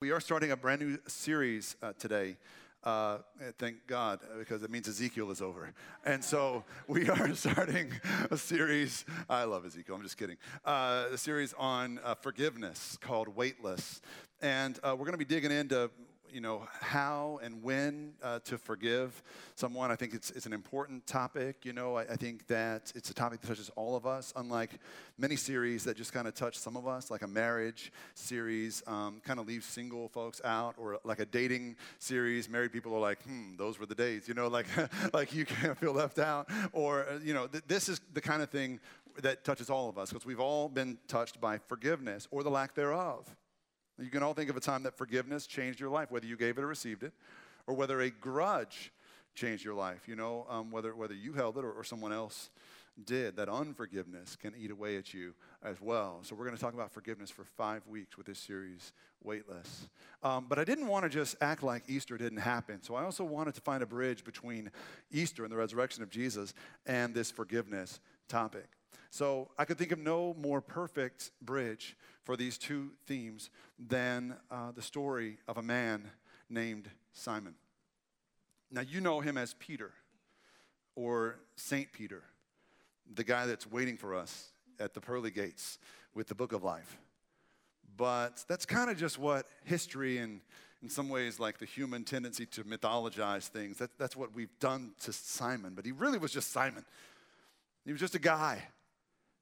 We are starting a brand new series uh, today. Uh, thank God, because it means Ezekiel is over. And so we are starting a series. I love Ezekiel, I'm just kidding. Uh, a series on uh, forgiveness called Weightless. And uh, we're going to be digging into you know, how and when uh, to forgive someone. I think it's, it's an important topic. You know, I, I, think that it's a topic that touches all of us, unlike many series that just kind of touch some of us, like a marriage series, um, kind of leaves single folks out, or like a dating series. Married people are like, hmm, those were the days, you know, like, like you can't feel left out. Or, uh, you know, th- this is the kind of thing that touches all of us because we've all been touched by forgiveness or the lack thereof. You can all think of a time that forgiveness changed your life, whether you gave it or received it, or whether a grudge changed your life, you know, um, whether, whether you held it or, or someone else did. That unforgiveness can eat away at you as well. So, we're going to talk about forgiveness for five weeks with this series, Weightless. Um, but I didn't want to just act like Easter didn't happen. So, I also wanted to find a bridge between Easter and the resurrection of Jesus and this forgiveness topic. So I could think of no more perfect bridge for these two themes than uh, the story of a man named Simon. Now, you know him as Peter or Saint Peter, the guy that's waiting for us at the pearly gates with the book of life. But that's kind of just what history and, in some ways, like the human tendency to mythologize things, that, that's what we've done to Simon. But he really was just Simon. He was just a guy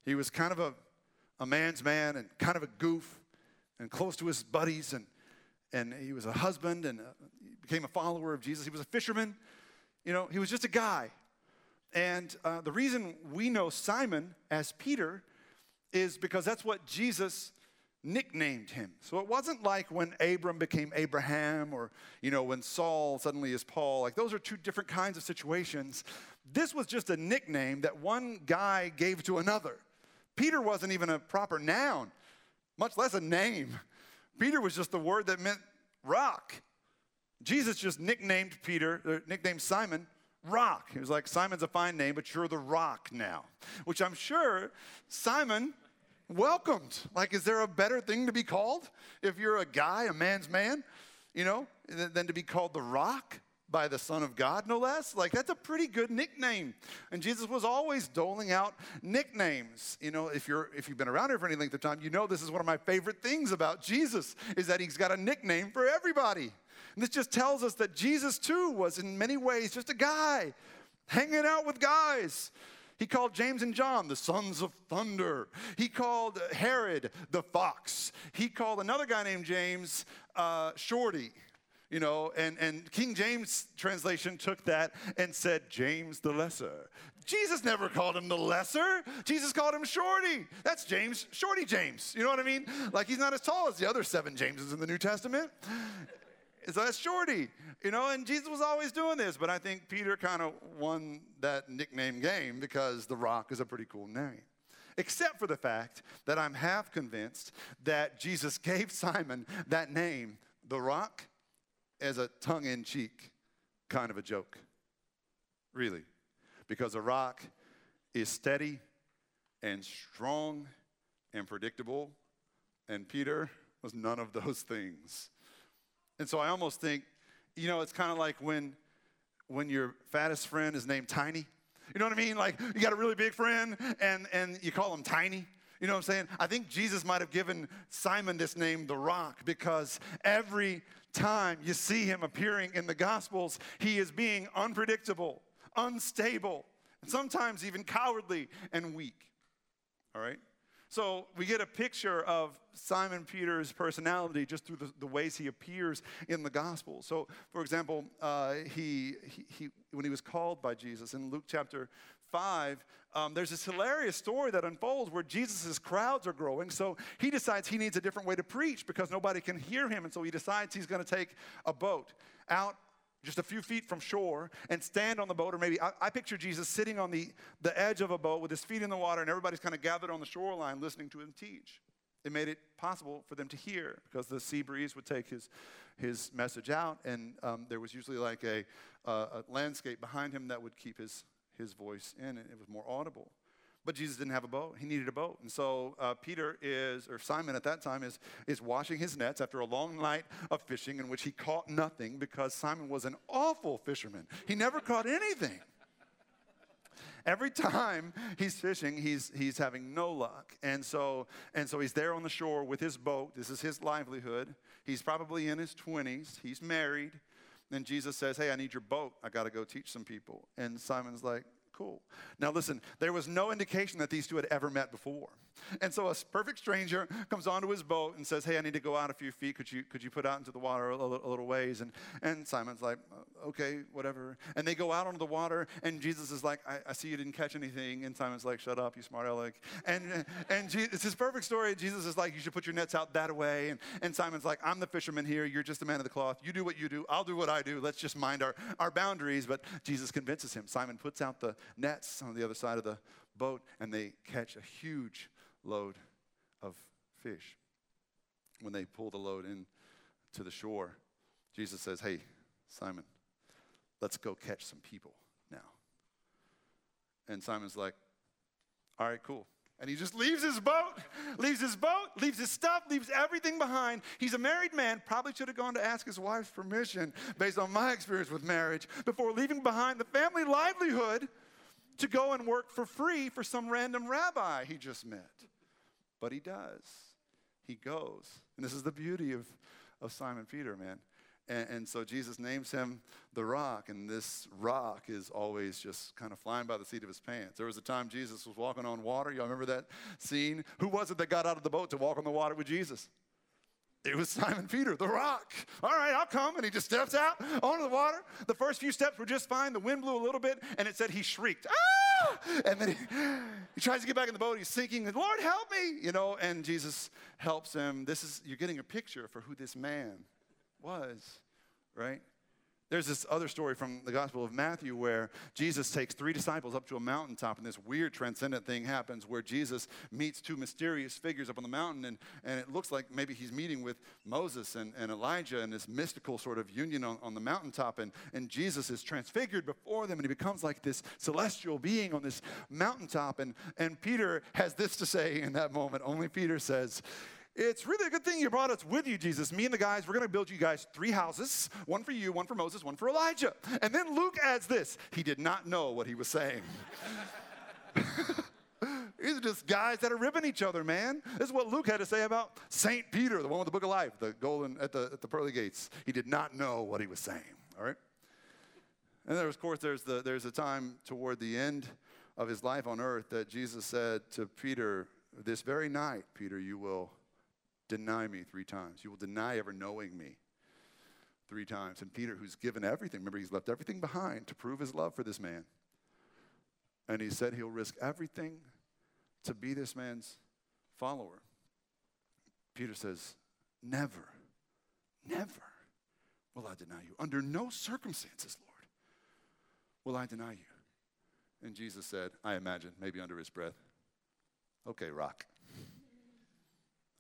he was kind of a, a man's man and kind of a goof and close to his buddies. And, and he was a husband and uh, he became a follower of Jesus. He was a fisherman. You know, he was just a guy. And uh, the reason we know Simon as Peter is because that's what Jesus nicknamed him. So it wasn't like when Abram became Abraham or, you know, when Saul suddenly is Paul. Like those are two different kinds of situations. This was just a nickname that one guy gave to another. Peter wasn't even a proper noun, much less a name. Peter was just the word that meant rock. Jesus just nicknamed Peter, nicknamed Simon, Rock. He was like, Simon's a fine name, but you're the rock now, which I'm sure Simon welcomed. Like, is there a better thing to be called if you're a guy, a man's man, you know, than to be called the rock? By the Son of God, no less. Like, that's a pretty good nickname. And Jesus was always doling out nicknames. You know, if, you're, if you've been around here for any length of time, you know this is one of my favorite things about Jesus, is that he's got a nickname for everybody. And this just tells us that Jesus, too, was in many ways just a guy hanging out with guys. He called James and John the sons of thunder. He called Herod the fox. He called another guy named James uh, Shorty you know, and, and King James translation took that and said, James the Lesser. Jesus never called him the lesser. Jesus called him Shorty. That's James, Shorty James. You know what I mean? Like he's not as tall as the other seven Jameses in the New Testament. So that's Shorty, you know, and Jesus was always doing this, but I think Peter kind of won that nickname game because The Rock is a pretty cool name. Except for the fact that I'm half convinced that Jesus gave Simon that name, The Rock, as a tongue in cheek kind of a joke. Really. Because a rock is steady and strong and predictable, and Peter was none of those things. And so I almost think, you know, it's kind of like when when your fattest friend is named Tiny. You know what I mean? Like you got a really big friend and and you call him Tiny. You know what I'm saying? I think Jesus might have given Simon this name, the rock, because every time you see him appearing in the Gospels, he is being unpredictable, unstable, and sometimes even cowardly and weak. All right? So we get a picture of Simon Peter's personality just through the, the ways he appears in the gospel. So, for example, uh, he, he, he, when he was called by Jesus in Luke chapter 5, um, there's this hilarious story that unfolds where Jesus' crowds are growing. So he decides he needs a different way to preach because nobody can hear him. And so he decides he's going to take a boat out just a few feet from shore and stand on the boat. Or maybe I, I picture Jesus sitting on the, the edge of a boat with his feet in the water and everybody's kind of gathered on the shoreline listening to him teach. It made it possible for them to hear because the sea breeze would take his, his message out. And um, there was usually like a, a landscape behind him that would keep his, his voice in, and it was more audible. But Jesus didn't have a boat. He needed a boat. And so uh, Peter is, or Simon at that time, is, is washing his nets after a long night of fishing in which he caught nothing because Simon was an awful fisherman. He never caught anything. Every time he's fishing, he's, he's having no luck. And so, and so he's there on the shore with his boat. This is his livelihood. He's probably in his 20s. He's married. And Jesus says, Hey, I need your boat. I got to go teach some people. And Simon's like, cool. Now, listen, there was no indication that these two had ever met before. And so a perfect stranger comes onto his boat and says, Hey, I need to go out a few feet. Could you, could you put out into the water a, little, a little ways? And, and Simon's like, Okay, whatever. And they go out onto the water, and Jesus is like, I, I see you didn't catch anything. And Simon's like, Shut up, you smart aleck. And, and Je- it's his perfect story. Jesus is like, You should put your nets out that way. And, and Simon's like, I'm the fisherman here. You're just a man of the cloth. You do what you do. I'll do what I do. Let's just mind our, our boundaries. But Jesus convinces him. Simon puts out the nets on the other side of the boat, and they catch a huge load of fish. When they pull the load in to the shore, Jesus says, Hey, Simon, let's go catch some people now. And Simon's like, All right, cool. And he just leaves his boat, leaves his boat, leaves his stuff, leaves everything behind. He's a married man, probably should have gone to ask his wife's permission based on my experience with marriage before leaving behind the family livelihood to go and work for free for some random rabbi he just met. But he does. He goes. And this is the beauty of, of Simon Peter, man. And, and, so Jesus names him the rock, and this rock is always just kind of flying by the seat of his pants. There was a time Jesus was walking on water. Y'all remember that scene? Who was it that got out of the boat to walk on the water with Jesus? It was Simon Peter, the rock. All right, I'll come. And he just steps out onto the water. The first few steps were just fine. The wind blew a little bit, and it said he shrieked. Ah! And then he, he tries to get back in the boat. He's sinking. Lord, help me. You know, and Jesus helps him. This is, you're getting a picture for who this man was, right? There's this other story from the Gospel of Matthew where Jesus takes three disciples up to a mountaintop, and this weird transcendent thing happens where Jesus meets two mysterious figures up on the mountain, and, and it looks like maybe he's meeting with Moses and, and Elijah and this mystical sort of union on, on the mountaintop. And, and Jesus is transfigured before them, and he becomes like this celestial being on this mountaintop. And, and Peter has this to say in that moment. Only Peter says, it's really a good thing you brought us with you, Jesus. Me and the guys, we're going to build you guys three houses one for you, one for Moses, one for Elijah. And then Luke adds this he did not know what he was saying. These are just guys that are ripping each other, man. This is what Luke had to say about St. Peter, the one with the book of life, the golden at the, at the pearly gates. He did not know what he was saying, all right? And there, of course, there's, the, there's a time toward the end of his life on earth that Jesus said to Peter, This very night, Peter, you will deny me three times. You will deny ever knowing me three times. And Peter, who's given everything, remember, he's left everything behind to prove his love for this man. And he said he'll risk everything to be this man's follower. Peter says, Never, never will I deny you. Under no circumstances, Lord, will I deny you. And Jesus said, I imagine, maybe under his breath, Okay, rock.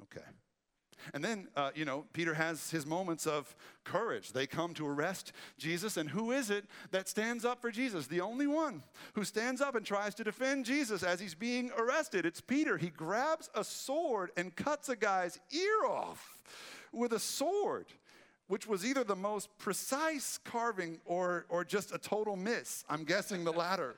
Okay. And then, uh, you know, Peter has his moments of courage. They come to arrest Jesus. And who is it that stands up for Jesus? The only one who stands up and tries to defend Jesus as he's being arrested. It's Peter. He grabs a sword and cuts a guy's ear off with a sword, which was either the most precise carving or, or just a total miss. I'm guessing the latter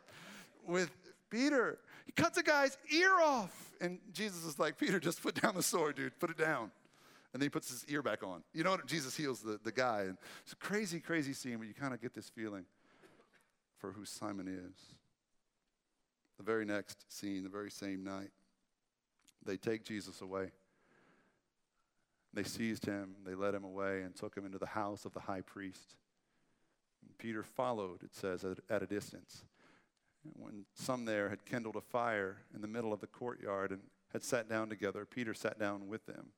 with Peter. He cuts a guy's ear off. And Jesus is like, Peter, just put down the sword, dude. Put it down and then he puts his ear back on. You know what? Jesus heals the, the guy. And it's a crazy, crazy scene, but you kind of get this feeling for who Simon is. The very next scene, the very same night, they take Jesus away. They seized him, they led him away, and took him into the house of the high priest. And Peter followed, it says, at, at a distance. And when some there had kindled a fire in the middle of the courtyard and had sat down together, Peter sat down with them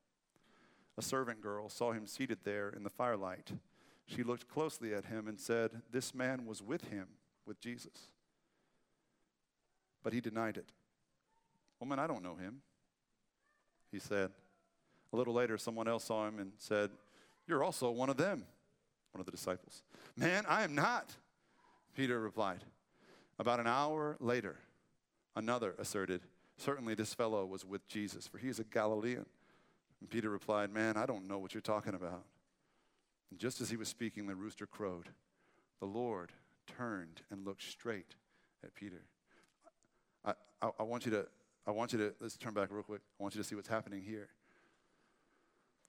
a servant girl saw him seated there in the firelight. She looked closely at him and said, This man was with him, with Jesus. But he denied it. Woman, I don't know him, he said. A little later, someone else saw him and said, You're also one of them, one of the disciples. Man, I am not, Peter replied. About an hour later, Another asserted, Certainly this fellow was with Jesus, for he is a Galilean. And Peter replied, Man, I don't know what you're talking about. And just as he was speaking, the rooster crowed. The Lord turned and looked straight at Peter. I, I, I, want you to, I want you to, let's turn back real quick. I want you to see what's happening here.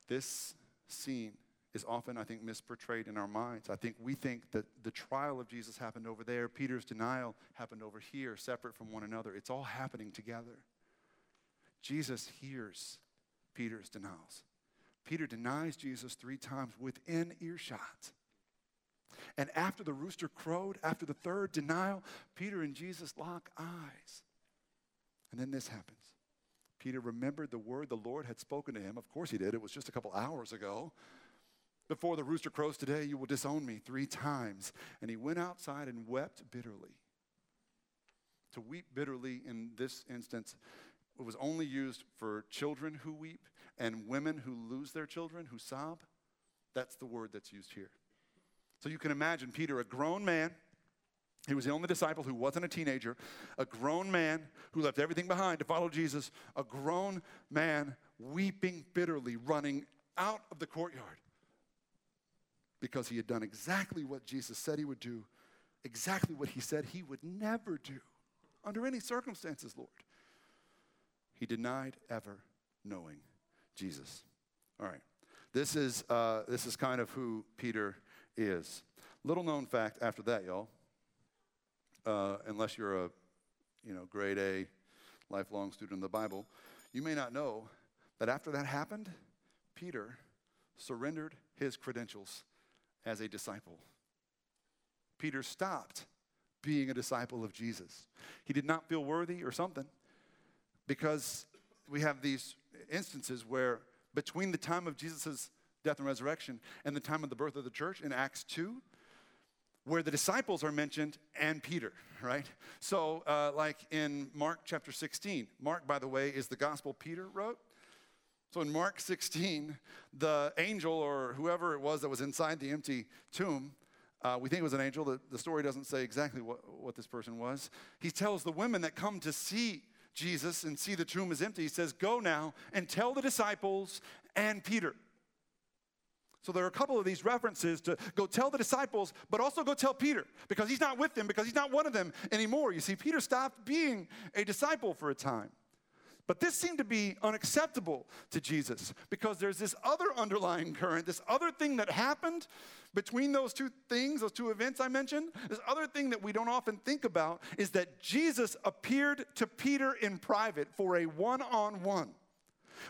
This scene is often, I think, misportrayed in our minds. I think we think that the trial of Jesus happened over there, Peter's denial happened over here, separate from one another. It's all happening together. Jesus hears Peter's denials. Peter denies Jesus three times within earshot. And after the rooster crowed, after the third denial, Peter and Jesus lock eyes. And then this happens. Peter remembered the word the Lord had spoken to him. Of course he did. It was just a couple hours ago. Before the rooster crows today, you will disown me three times. And he went outside and wept bitterly. To weep bitterly in this instance, it was only used for children who weep and women who lose their children, who sob. That's the word that's used here. So you can imagine Peter, a grown man. He was the only disciple who wasn't a teenager, a grown man who left everything behind to follow Jesus, a grown man weeping bitterly, running out of the courtyard because he had done exactly what Jesus said he would do, exactly what he said he would never do under any circumstances, Lord. He denied ever knowing Jesus. All right. This is, uh, this is kind of who Peter is. Little known fact after that, y'all, uh, unless you're a you know, grade A, lifelong student of the Bible, you may not know that after that happened, Peter surrendered his credentials as a disciple. Peter stopped being a disciple of Jesus. He did not feel worthy or something because we have these instances where between the time of Jesus' death and resurrection and the time of the birth of the church in Acts 2, where the disciples are mentioned and Peter, right? So, uh, like in Mark chapter 16, Mark, by the way, is the gospel Peter wrote. So in Mark 16, the angel or whoever it was that was inside the empty tomb, uh, we think it was an angel. The, the story doesn't say exactly what, what this person was. He tells the women that come to see Jesus and see the tomb is empty, he says, Go now and tell the disciples and Peter. So there are a couple of these references to go tell the disciples, but also go tell Peter because he's not with them, because he's not one of them anymore. You see, Peter stopped being a disciple for a time. But this seemed to be unacceptable to Jesus because there's this other underlying current, this other thing that happened between those two things, those two events I mentioned. This other thing that we don't often think about is that Jesus appeared to Peter in private for a one on one.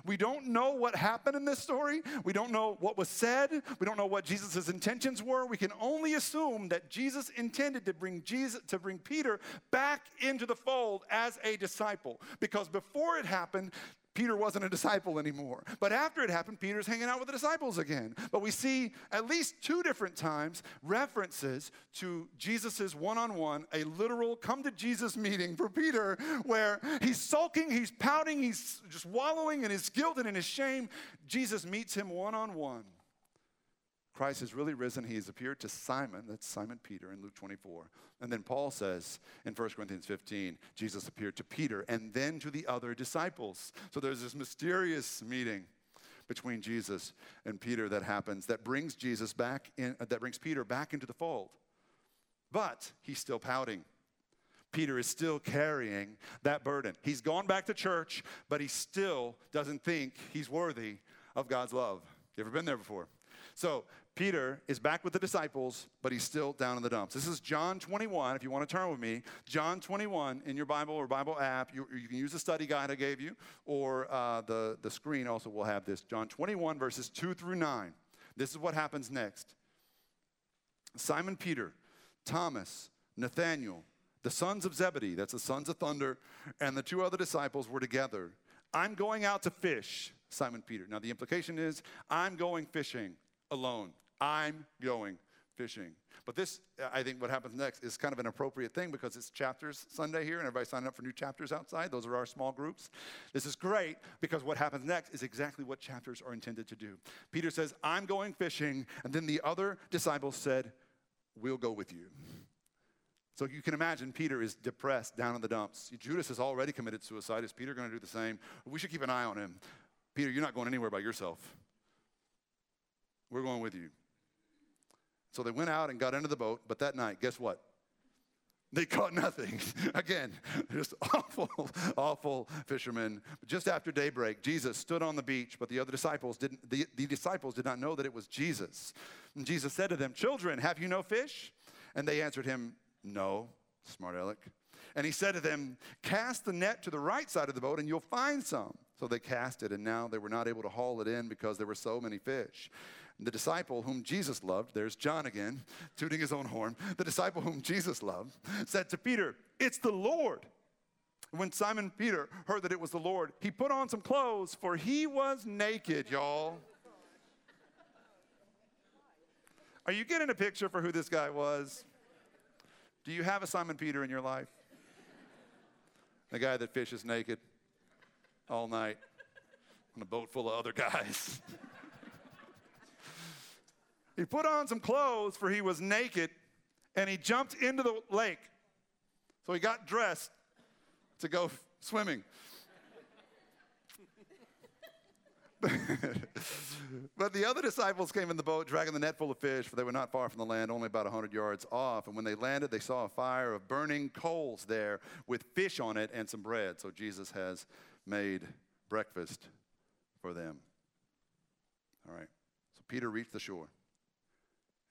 We don't know what happened in this story. We don't know what was said. We don't know what Jesus' intentions were. We can only assume that Jesus intended to bring Jesus to bring Peter back into the fold as a disciple. Because before it happened, Peter wasn't a disciple anymore. But after it happened, Peter's hanging out with the disciples again. But we see at least two different times references to Jesus' one on one, a literal come to Jesus meeting for Peter, where he's sulking, he's pouting, he's just wallowing in his guilt and in his shame. Jesus meets him one on one Christ has really risen. He has appeared to Simon, that's Simon Peter in Luke 24. And then Paul says in 1 Corinthians 15, Jesus appeared to Peter and then to the other disciples. So there's this mysterious meeting between Jesus and Peter that happens that brings Jesus back in, uh, that brings Peter back into the fold. But he's still pouting. Peter is still carrying that burden. He's gone back to church, but he still doesn't think he's worthy of God's love. You ever been there before? So Peter is back with the disciples, but he's still down in the dumps. This is John 21. If you want to turn with me, John 21 in your Bible or Bible app, you, you can use the study guide I gave you, or uh, the, the screen also will have this. John 21, verses 2 through 9. This is what happens next Simon Peter, Thomas, Nathanael, the sons of Zebedee, that's the sons of thunder, and the two other disciples were together. I'm going out to fish, Simon Peter. Now, the implication is, I'm going fishing alone. I'm going fishing. But this, I think what happens next is kind of an appropriate thing because it's chapters Sunday here and everybody signing up for new chapters outside. Those are our small groups. This is great because what happens next is exactly what chapters are intended to do. Peter says, I'm going fishing. And then the other disciples said, We'll go with you. So you can imagine Peter is depressed down in the dumps. Judas has already committed suicide. Is Peter going to do the same? We should keep an eye on him. Peter, you're not going anywhere by yourself. We're going with you. So they went out and got into the boat, but that night, guess what? They caught nothing. Again, just awful, awful fishermen. Just after daybreak, Jesus stood on the beach, but the other disciples didn't, the, the disciples did not know that it was Jesus. And Jesus said to them, Children, have you no fish? And they answered him, No, smart aleck. And he said to them, Cast the net to the right side of the boat, and you'll find some. So they cast it, and now they were not able to haul it in because there were so many fish. The disciple whom Jesus loved, there's John again, tooting his own horn. The disciple whom Jesus loved said to Peter, It's the Lord. When Simon Peter heard that it was the Lord, he put on some clothes, for he was naked, y'all. Are you getting a picture for who this guy was? Do you have a Simon Peter in your life? The guy that fishes naked all night on a boat full of other guys. He put on some clothes, for he was naked, and he jumped into the lake. So he got dressed to go swimming. but the other disciples came in the boat, dragging the net full of fish, for they were not far from the land, only about a 100 yards off. And when they landed, they saw a fire of burning coals there with fish on it and some bread. So Jesus has made breakfast for them. All right. So Peter reached the shore.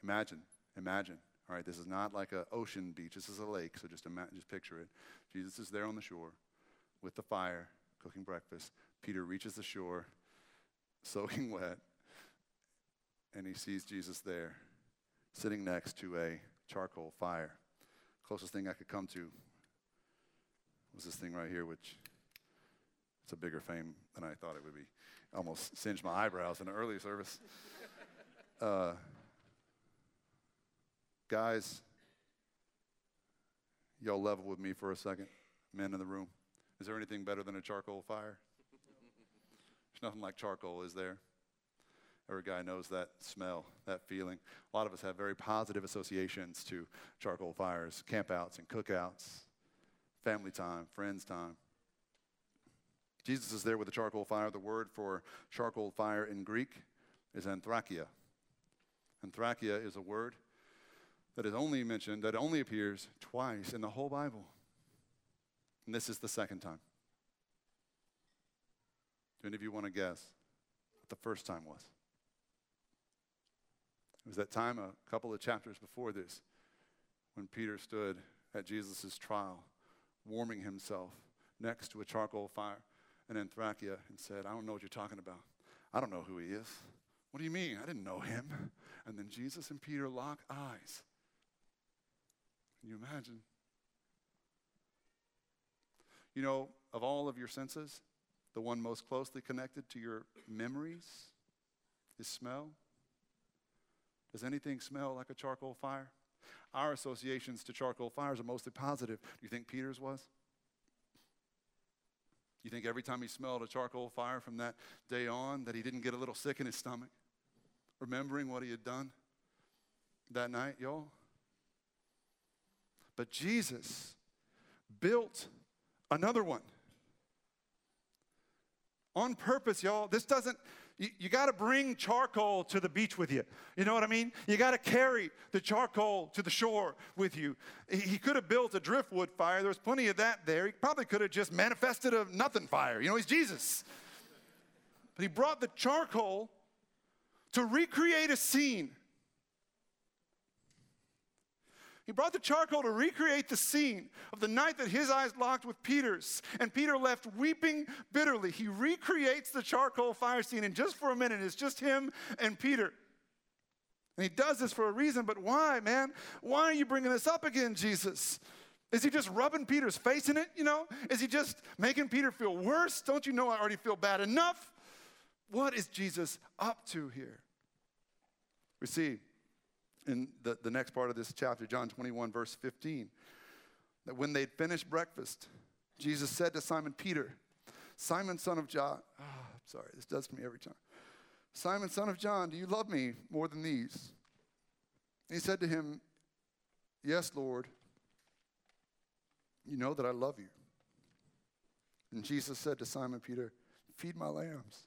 Imagine, imagine. All right, this is not like an ocean beach. This is a lake, so just imagine, just picture it. Jesus is there on the shore with the fire, cooking breakfast. Peter reaches the shore, soaking wet, and he sees Jesus there, sitting next to a charcoal fire. Closest thing I could come to was this thing right here, which it's a bigger fame than I thought it would be. Almost singed my eyebrows in an early service. Uh, Guys, y'all level with me for a second, men in the room. Is there anything better than a charcoal fire? There's nothing like charcoal, is there? Every guy knows that smell, that feeling. A lot of us have very positive associations to charcoal fires, campouts and cookouts, family time, friends time. Jesus is there with a charcoal fire. The word for charcoal fire in Greek is anthrakia. Anthrakia is a word that is only mentioned, that only appears twice in the whole Bible. And this is the second time. Do any of you want to guess what the first time was? It was that time a couple of chapters before this when Peter stood at Jesus' trial, warming himself next to a charcoal fire in Anthrakia and said, I don't know what you're talking about. I don't know who he is. What do you mean? I didn't know him. And then Jesus and Peter lock eyes. Can you imagine? You know, of all of your senses, the one most closely connected to your memories is smell. Does anything smell like a charcoal fire? Our associations to charcoal fires are mostly positive. Do you think Peter's was? You think every time he smelled a charcoal fire from that day on that he didn't get a little sick in his stomach, remembering what he had done that night, y'all? But Jesus built another one. On purpose, y'all. This doesn't, you, you got to bring charcoal to the beach with you. You know what I mean? You got to carry the charcoal to the shore with you. He, he could have built a driftwood fire. There was plenty of that there. He probably could have just manifested a nothing fire. You know, he's Jesus. But he brought the charcoal to recreate a scene he brought the charcoal to recreate the scene of the night that his eyes locked with Peter's, and Peter left weeping bitterly. He recreates the charcoal fire scene, and just for a minute, it's just him and Peter. And he does this for a reason, but why, man? Why are you bringing this up again, Jesus? Is he just rubbing Peter's face in it, you know? Is he just making Peter feel worse? Don't you know I already feel bad enough? What is Jesus up to here? We see in the, the next part of this chapter, John 21, verse 15, that when they'd finished breakfast, Jesus said to Simon Peter, Simon, son of John, oh, I'm sorry, this does to me every time. Simon, son of John, do you love me more than these? he said to him, Yes, Lord, You know that I love you. And Jesus said to Simon Peter, Feed my lambs.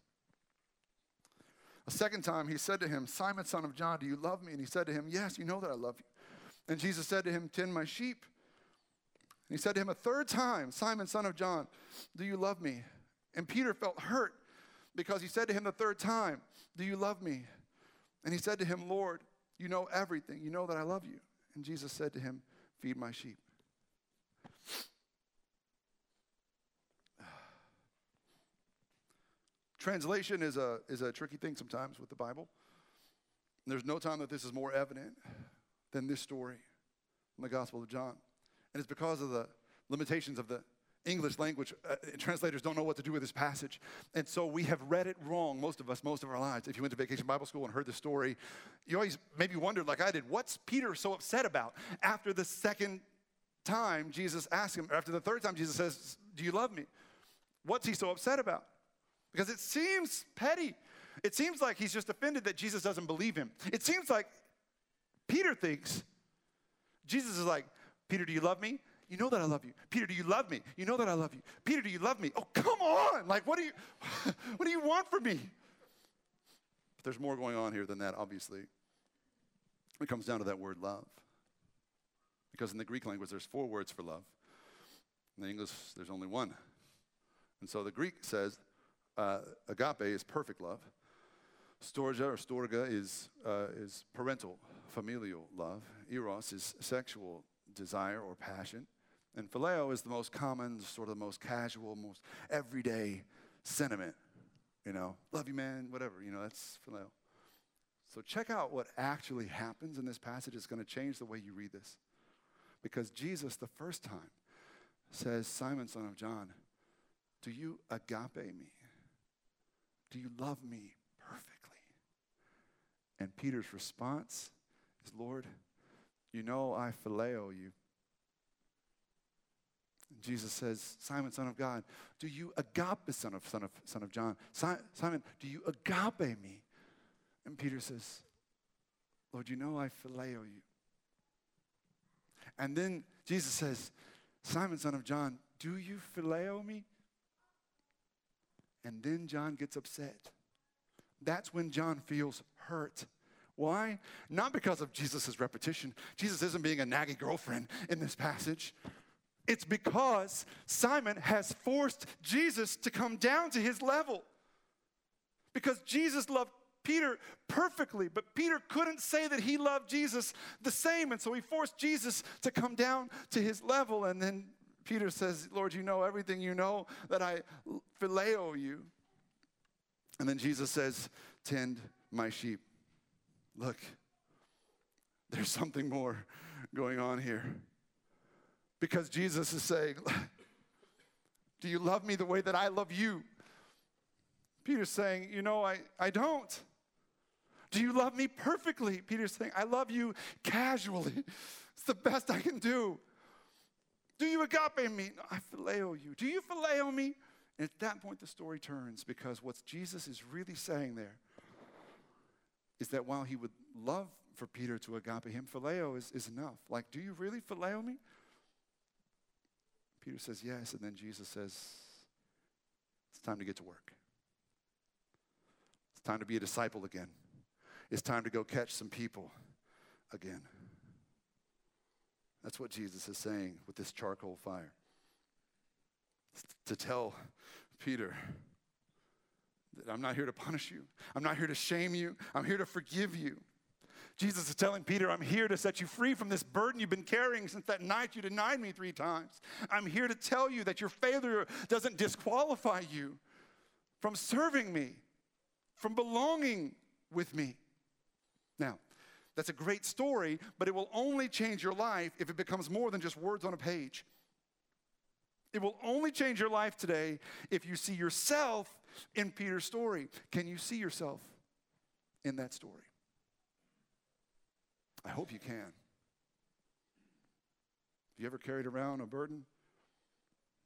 A second time he said to him, Simon, son of John, do you love me? And he said to him, Yes, you know that I love you. And Jesus said to him, Tend my sheep. And he said to him a third time, Simon, son of John, do you love me? And Peter felt hurt because he said to him the third time, Do you love me? And he said to him, Lord, you know everything. You know that I love you. And Jesus said to him, Feed my sheep. Translation is a, is a tricky thing sometimes with the Bible. There's no time that this is more evident than this story in the Gospel of John. And it's because of the limitations of the English language. Uh, translators don't know what to do with this passage. And so we have read it wrong, most of us, most of our lives. If you went to vacation Bible school and heard the story, you always maybe wondered, like I did, what's Peter so upset about? After the second time Jesus asked him, after the third time Jesus says, Do you love me? What's he so upset about? Because it seems petty. It seems like he's just offended that Jesus doesn't believe him. It seems like Peter thinks Jesus is like, Peter, do you love me? You know that I love you. Peter, do you love me? You know that I love you. Peter, do you love me? Oh, come on. Like, what do you what do you want from me? But there's more going on here than that, obviously. It comes down to that word love. Because in the Greek language, there's four words for love. In the English, there's only one. And so the Greek says uh, agape is perfect love. Storge or storge is, uh, is parental, familial love. Eros is sexual desire or passion. And phileo is the most common, sort of the most casual, most everyday sentiment. You know, love you, man, whatever. You know, that's phileo. So check out what actually happens in this passage. It's going to change the way you read this. Because Jesus, the first time, says, Simon, son of John, do you agape me? Do you love me perfectly? And Peter's response is, Lord, you know I phileo you. And Jesus says, Simon, son of God, do you agape, son of, son of, son of John? Simon, do you agape me? And Peter says, Lord, you know I phileo you. And then Jesus says, Simon, son of John, do you phileo me? And then John gets upset. That's when John feels hurt. Why? Not because of Jesus' repetition. Jesus isn't being a naggy girlfriend in this passage. It's because Simon has forced Jesus to come down to his level. Because Jesus loved Peter perfectly, but Peter couldn't say that he loved Jesus the same, and so he forced Jesus to come down to his level. And then Peter says, Lord, you know everything. You know that I phileo you. And then Jesus says, Tend my sheep. Look, there's something more going on here. Because Jesus is saying, Do you love me the way that I love you? Peter's saying, You know, I, I don't. Do you love me perfectly? Peter's saying, I love you casually. It's the best I can do. Do you agape me? No, I phileo you. Do you phileo me? And at that point, the story turns because what Jesus is really saying there is that while he would love for Peter to agape him, phileo is, is enough. Like, do you really phileo me? Peter says, yes. And then Jesus says, it's time to get to work. It's time to be a disciple again. It's time to go catch some people again. That's what Jesus is saying with this charcoal fire. To tell Peter that I'm not here to punish you, I'm not here to shame you, I'm here to forgive you. Jesus is telling Peter, I'm here to set you free from this burden you've been carrying since that night you denied me three times. I'm here to tell you that your failure doesn't disqualify you from serving me, from belonging with me. Now, that's a great story, but it will only change your life if it becomes more than just words on a page. It will only change your life today if you see yourself in Peter's story. Can you see yourself in that story? I hope you can. Have you ever carried around a burden?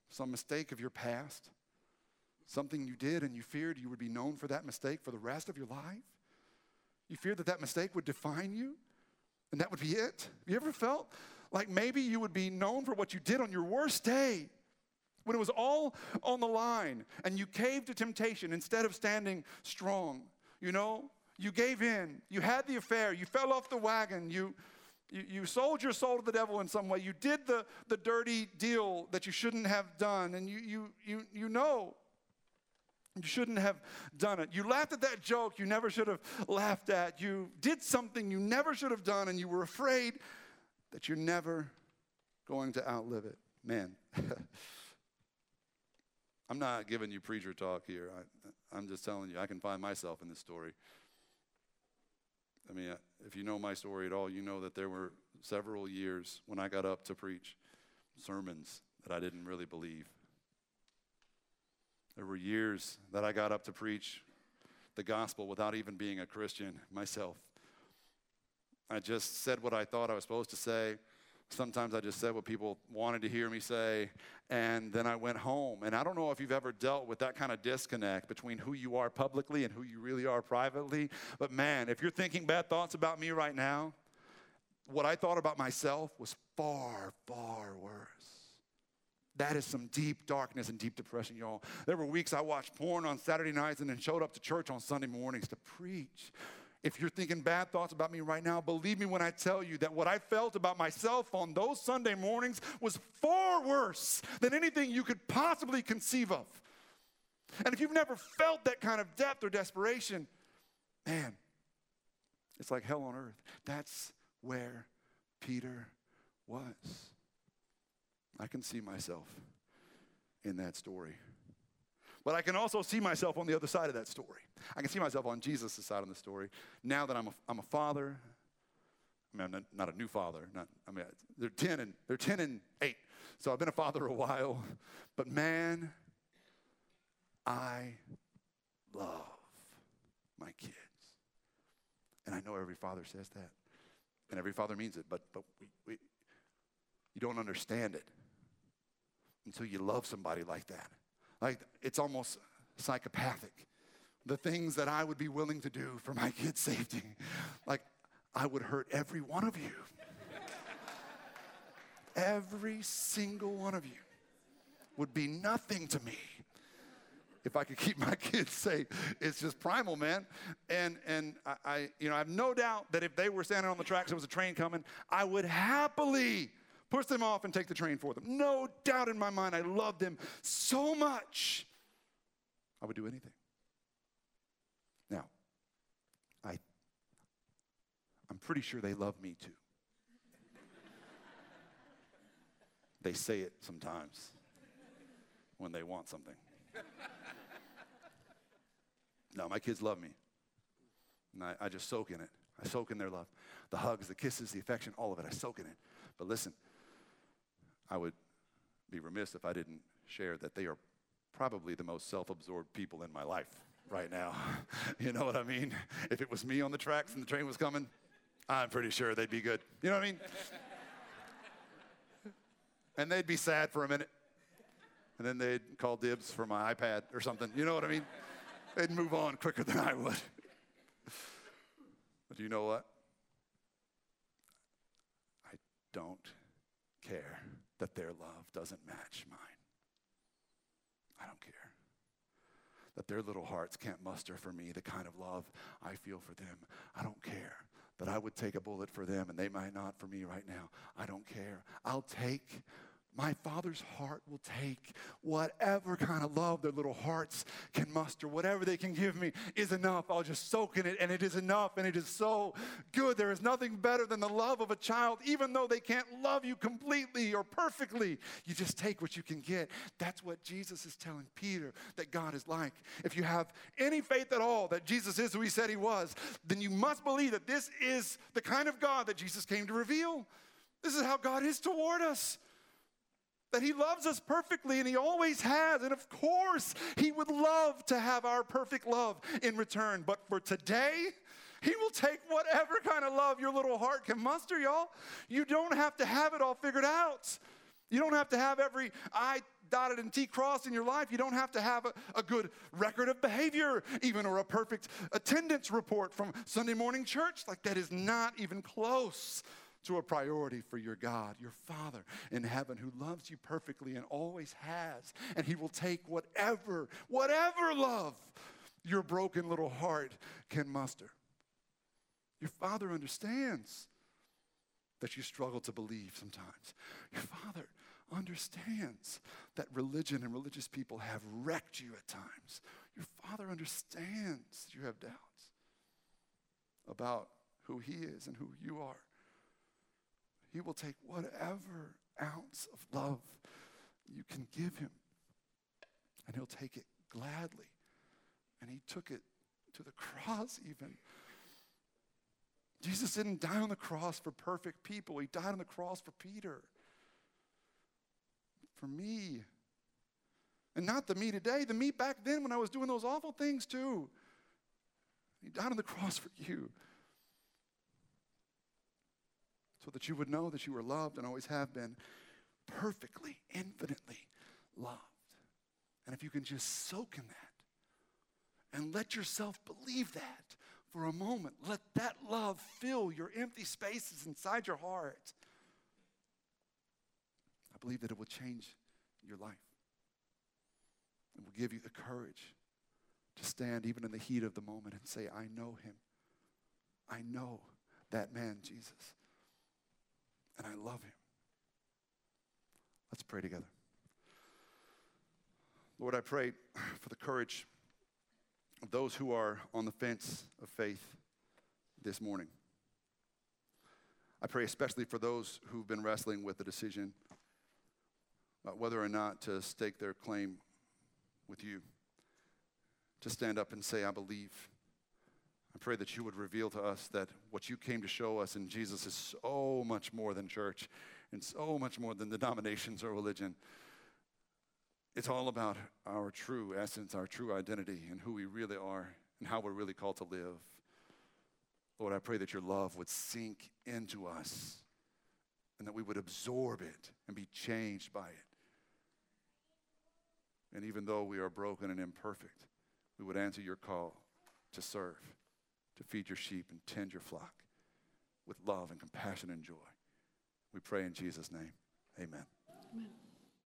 Some mistake of your past? Something you did and you feared you would be known for that mistake for the rest of your life? You feared that that mistake would define you? And that would be it? You ever felt Like maybe you would be known for what you did on your worst day? When it was all on the line and you caved to temptation instead of standing strong. You know, you gave in, you had the affair, you fell off the wagon, you, you, you, sold your soul to the devil in some way, you did the, the dirty deal that you shouldn't have done, and you, you, you, you know you shouldn't have done it. You laughed at that joke you never should have laughed at. You did something you never should have done, and you were afraid that you're never going to outlive it. Man, I'm not giving you preacher talk here. I, am just telling you, I can find myself in this story. I mean, if you know my story at all, you know that there were several years when I got up to preach sermons that I didn't really believe. There were years that I got up to preach the gospel without even being a Christian myself. I just said what I thought I was supposed to say. Sometimes I just said what people wanted to hear me say, and then I went home. And I don't know if you've ever dealt with that kind of disconnect between who you are publicly and who you really are privately. But man, if you're thinking bad thoughts about me right now, what I thought about myself was far, far worse. That is some deep darkness and deep depression, y'all. There were weeks I watched porn on Saturday nights and then showed up to church on Sunday mornings to preach. If you're thinking bad thoughts about me right now, believe me when I tell you that what I felt about myself on those Sunday mornings was far worse than anything you could possibly conceive of. And if you've never felt that kind of depth or desperation, man, it's like hell on earth. That's where Peter was. I can see myself in that story. But I can also see myself on the other side of that story. I can see myself on Jesus' side of the story. Now that I'm a, I'm a father, I mean, I'm not, not a new father. Not, I mean, they're 10 and they're 10 and 8. So I've been a father a while. But man, I love my kids. And I know every father says that. And every father means it, but, but we, we, you don't understand it until you love somebody like that. Like it's almost psychopathic. The things that I would be willing to do for my kids' safety, like I would hurt every one of you. every single one of you would be nothing to me if I could keep my kids safe. It's just primal, man. And and I, I, you know, I have no doubt that if they were standing on the tracks, there was a train coming, I would happily push them off and take the train for them. No doubt in my mind, I love them so much. I would do anything. Now, I, I'm pretty sure they love me too. they say it sometimes when they want something. no, my kids love me. And I, I just soak in it. I soak in their love. The hugs, the kisses, the affection, all of it. I soak in it. But listen, I would be remiss if I didn't share that they are probably the most self absorbed people in my life right now. you know what I mean? If it was me on the tracks and the train was coming, I'm pretty sure they'd be good. You know what I mean? and they'd be sad for a minute. And then they'd call dibs for my iPad or something. You know what I mean? They'd move on quicker than I would. but you know what? I don't care that their love doesn't match mine. I don't care. That their little hearts can't muster for me the kind of love I feel for them. I don't care. That I would take a bullet for them and they might not for me right now. I don't care. I'll take my Father's heart will take whatever kind of love their little hearts can muster. Whatever they can give me is enough. I'll just soak in it, and it is enough, and it is so good. There is nothing better than the love of a child, even though they can't love you completely or perfectly. You just take what you can get. That's what Jesus is telling Peter that God is like. If you have any faith at all that Jesus is who he said he was, then you must believe that this is the kind of God that Jesus came to reveal. This is how God is toward us that He loves us perfectly and He always has. And of course, He would love to have our perfect love in return. But for today, He will take whatever kind of love your little heart can muster, y'all. You don't have to have it all figured out. You don't have to have every I dotted and T crossed in your life. You don't have to have a, a, good record of behavior, even, or a perfect attendance report from Sunday morning church. Like, that is not even close to a priority for your God, your Father in heaven, who loves you perfectly and always has. And He will take whatever, whatever love your broken little heart can muster. Your Father understands that you struggle to believe sometimes. Your Father understands that religion and religious people have wrecked you at times. Your Father understands you have doubts about who He is and who you are. He will take whatever ounce of love you can give Him, and He'll take it gladly. And He took it to the cross, even. Jesus didn't die on the cross for perfect people, He died on the cross for Peter, for me. And not the me today, the me back then when I was doing those awful things too. He died on the cross for you. So that you would know that you were loved and always have been perfectly, infinitely loved. And if you can just soak in that and let yourself believe that for a moment, let that love fill your empty spaces inside your heart. I believe that it will change your life It will give you the courage to stand even in the heat of the moment and say, I know him. I know that man, Jesus. And I love him. Let's pray together. Lord, I pray for the courage of those who are on the fence of faith this morning. I pray especially for those who've been wrestling with the decision about whether or not to stake their claim with you, to stand up and say, I believe. Pray that you would reveal to us that what you came to show us in Jesus is so much more than church and so much more than denominations or religion. It's all about our true essence, our true identity, and who we really are and how we're really called to live. Lord, I pray that your love would sink into us and that we would absorb it and be changed by it. And even though we are broken and imperfect, we would answer your call to serve, to feed your sheep and tend your flock with love and compassion and joy. We pray in Jesus' name. Amen. Amen.